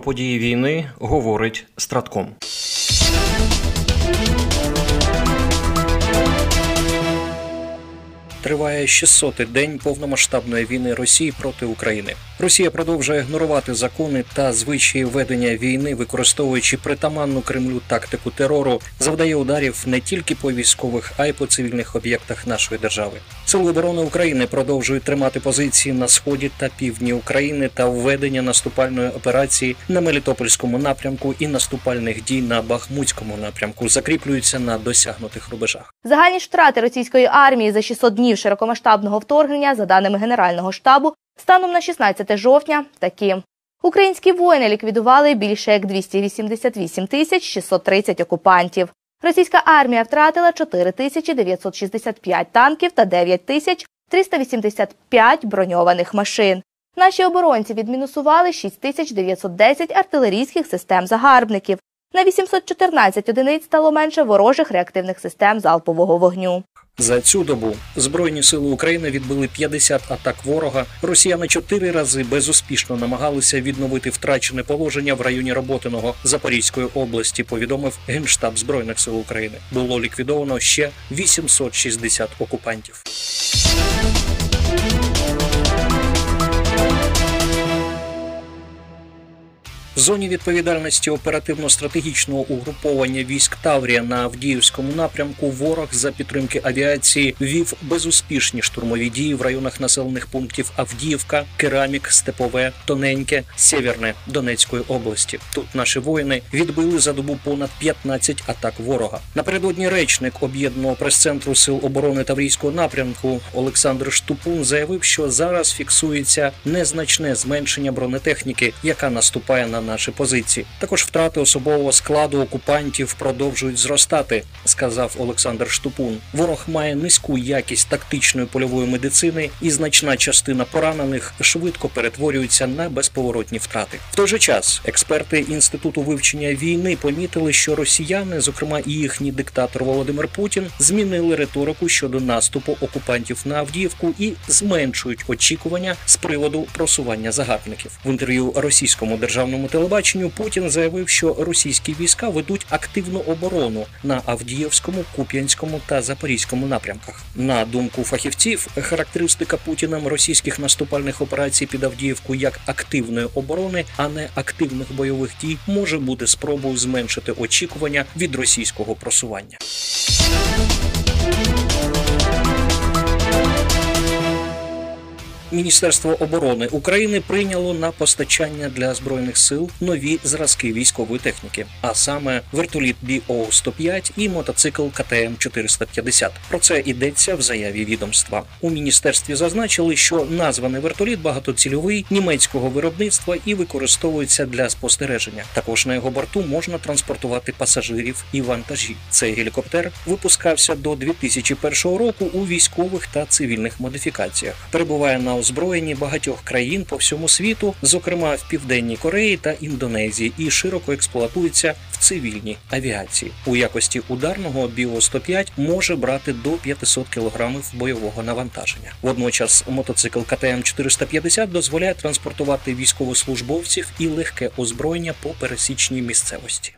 події війни говорить Стратком. Триває 600-й день повномасштабної війни Росії проти України. Росія продовжує ігнорувати закони та звичаї ведення війни, використовуючи притаманну Кремлю тактику терору, завдає ударів не тільки по військових, а й по цивільних об'єктах нашої держави. Сили оборони України продовжують тримати позиції на сході та півдні України та введення наступальної операції на Мелітопольському напрямку і наступальних дій на Бахмутському напрямку закріплюються на досягнутих рубежах. Загальні ж втрати російської армії за 600 днів широкомасштабного вторгнення, за даними Генерального штабу, станом на 16 жовтня такі. Українські воїни ліквідували більше як 288 тисяч 630 окупантів. Російська армія втратила 4 тисячі 965 танків та 9 тисяч 385 броньованих машин. Наші оборонці відмінусували 6 тисяч 910 артилерійських систем загарбників. На 814 одиниць стало менше ворожих реактивних систем залпового вогню. За цю добу збройні сили України відбили 50 атак ворога. Росіяни чотири рази безуспішно намагалися відновити втрачене положення в районі Роботиного Запорізької області. Повідомив генштаб збройних сил України. Було ліквідовано ще 860 окупантів. В зоні відповідальності оперативно-стратегічного угруповання військ Таврія на Авдіївському напрямку ворог за підтримки авіації вів безуспішні штурмові дії в районах населених пунктів Авдіївка, Керамік, Степове, Тоненьке, Сєвєрне Донецької області. Тут наші воїни відбили за добу понад 15 атак ворога. Напередодні речник об'єднаного прес-центру сил оборони Таврійського напрямку Олександр Штупун заявив, що зараз фіксується незначне зменшення бронетехніки, яка наступає на наші позиції. Також втрати особового складу окупантів продовжують зростати, сказав Олександр Штупун. Ворог має низьку якість тактичної польової медицини, і значна частина поранених швидко перетворюється на безповоротні втрати. В той же час експерти інституту вивчення війни помітили, що росіяни, зокрема і їхній диктатор Володимир Путін, змінили риторику щодо наступу окупантів на Авдіївку і зменшують очікування з приводу просування загарбників в інтерв'ю російському державному телебаченню Путін заявив, що російські війська ведуть активну оборону на Авдіївському, Куп'янському та Запорізькому напрямках. На думку фахівців, характеристика Путіним російських наступальних операцій під Авдіївку як активної оборони, а не активних бойових дій, може бути спробою зменшити очікування від російського просування. Міністерство оборони України прийняло на постачання для збройних сил нові зразки військової техніки, а саме вертоліт bo 105 і мотоцикл КТМ 450 Про це йдеться в заяві відомства. У міністерстві зазначили, що названий вертоліт багатоцільовий німецького виробництва і використовується для спостереження. Також на його борту можна транспортувати пасажирів і вантажі. Цей гелікоптер випускався до 2001 року у військових та цивільних модифікаціях. Перебуває на озброєнні багатьох країн по всьому світу, зокрема в Південній Кореї та Індонезії, і широко експлуатується в цивільній авіації. У якості ударного Біо 105 може брати до 500 кг бойового навантаження. Водночас мотоцикл КТМ 450 дозволяє транспортувати військовослужбовців і легке озброєння по пересічній місцевості.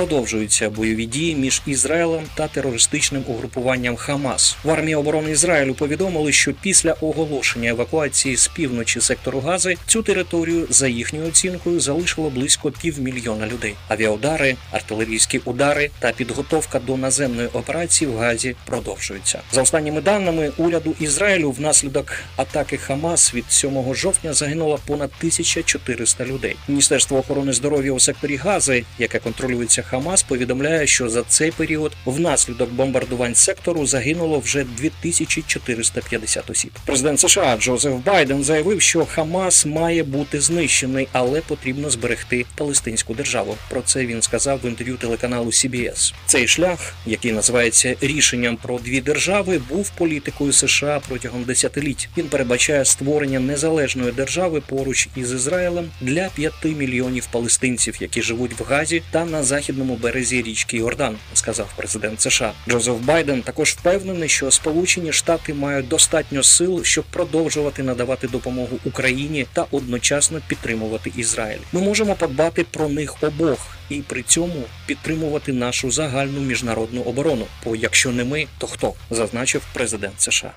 Продовжуються бойові дії між Ізраїлем та терористичним угрупуванням Хамас. В армії оборони Ізраїлю повідомили, що після оголошення евакуації з півночі сектору Гази цю територію за їхньою оцінкою залишило близько півмільйона людей. Авіаудари, артилерійські удари та підготовка до наземної операції в Газі продовжуються. За останніми даними уряду Ізраїлю, внаслідок атаки Хамас від 7 жовтня загинуло понад 1400 людей. Міністерство охорони здоров'я у секторі Гази, яке контролюється Хамас повідомляє, що за цей період внаслідок бомбардувань сектору загинуло вже 2450 осіб. Президент США Джозеф Байден заявив, що Хамас має бути знищений, але потрібно зберегти палестинську державу. Про це він сказав в інтерв'ю телеканалу CBS. Цей шлях, який називається рішенням про дві держави, був політикою США протягом десятиліть. Він передбачає створення незалежної держави поруч із Ізраїлем для 5 мільйонів палестинців, які живуть в Газі та на захід західному березі річки Йордан, сказав президент США. Джозеф Байден також впевнений, що Сполучені Штати мають достатньо сил, щоб продовжувати надавати допомогу Україні та одночасно підтримувати Ізраїль. Ми можемо подбати про них обох і при цьому підтримувати нашу загальну міжнародну оборону. Бо якщо не ми, то хто? зазначив президент США.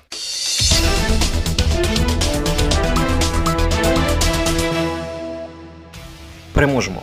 Переможемо.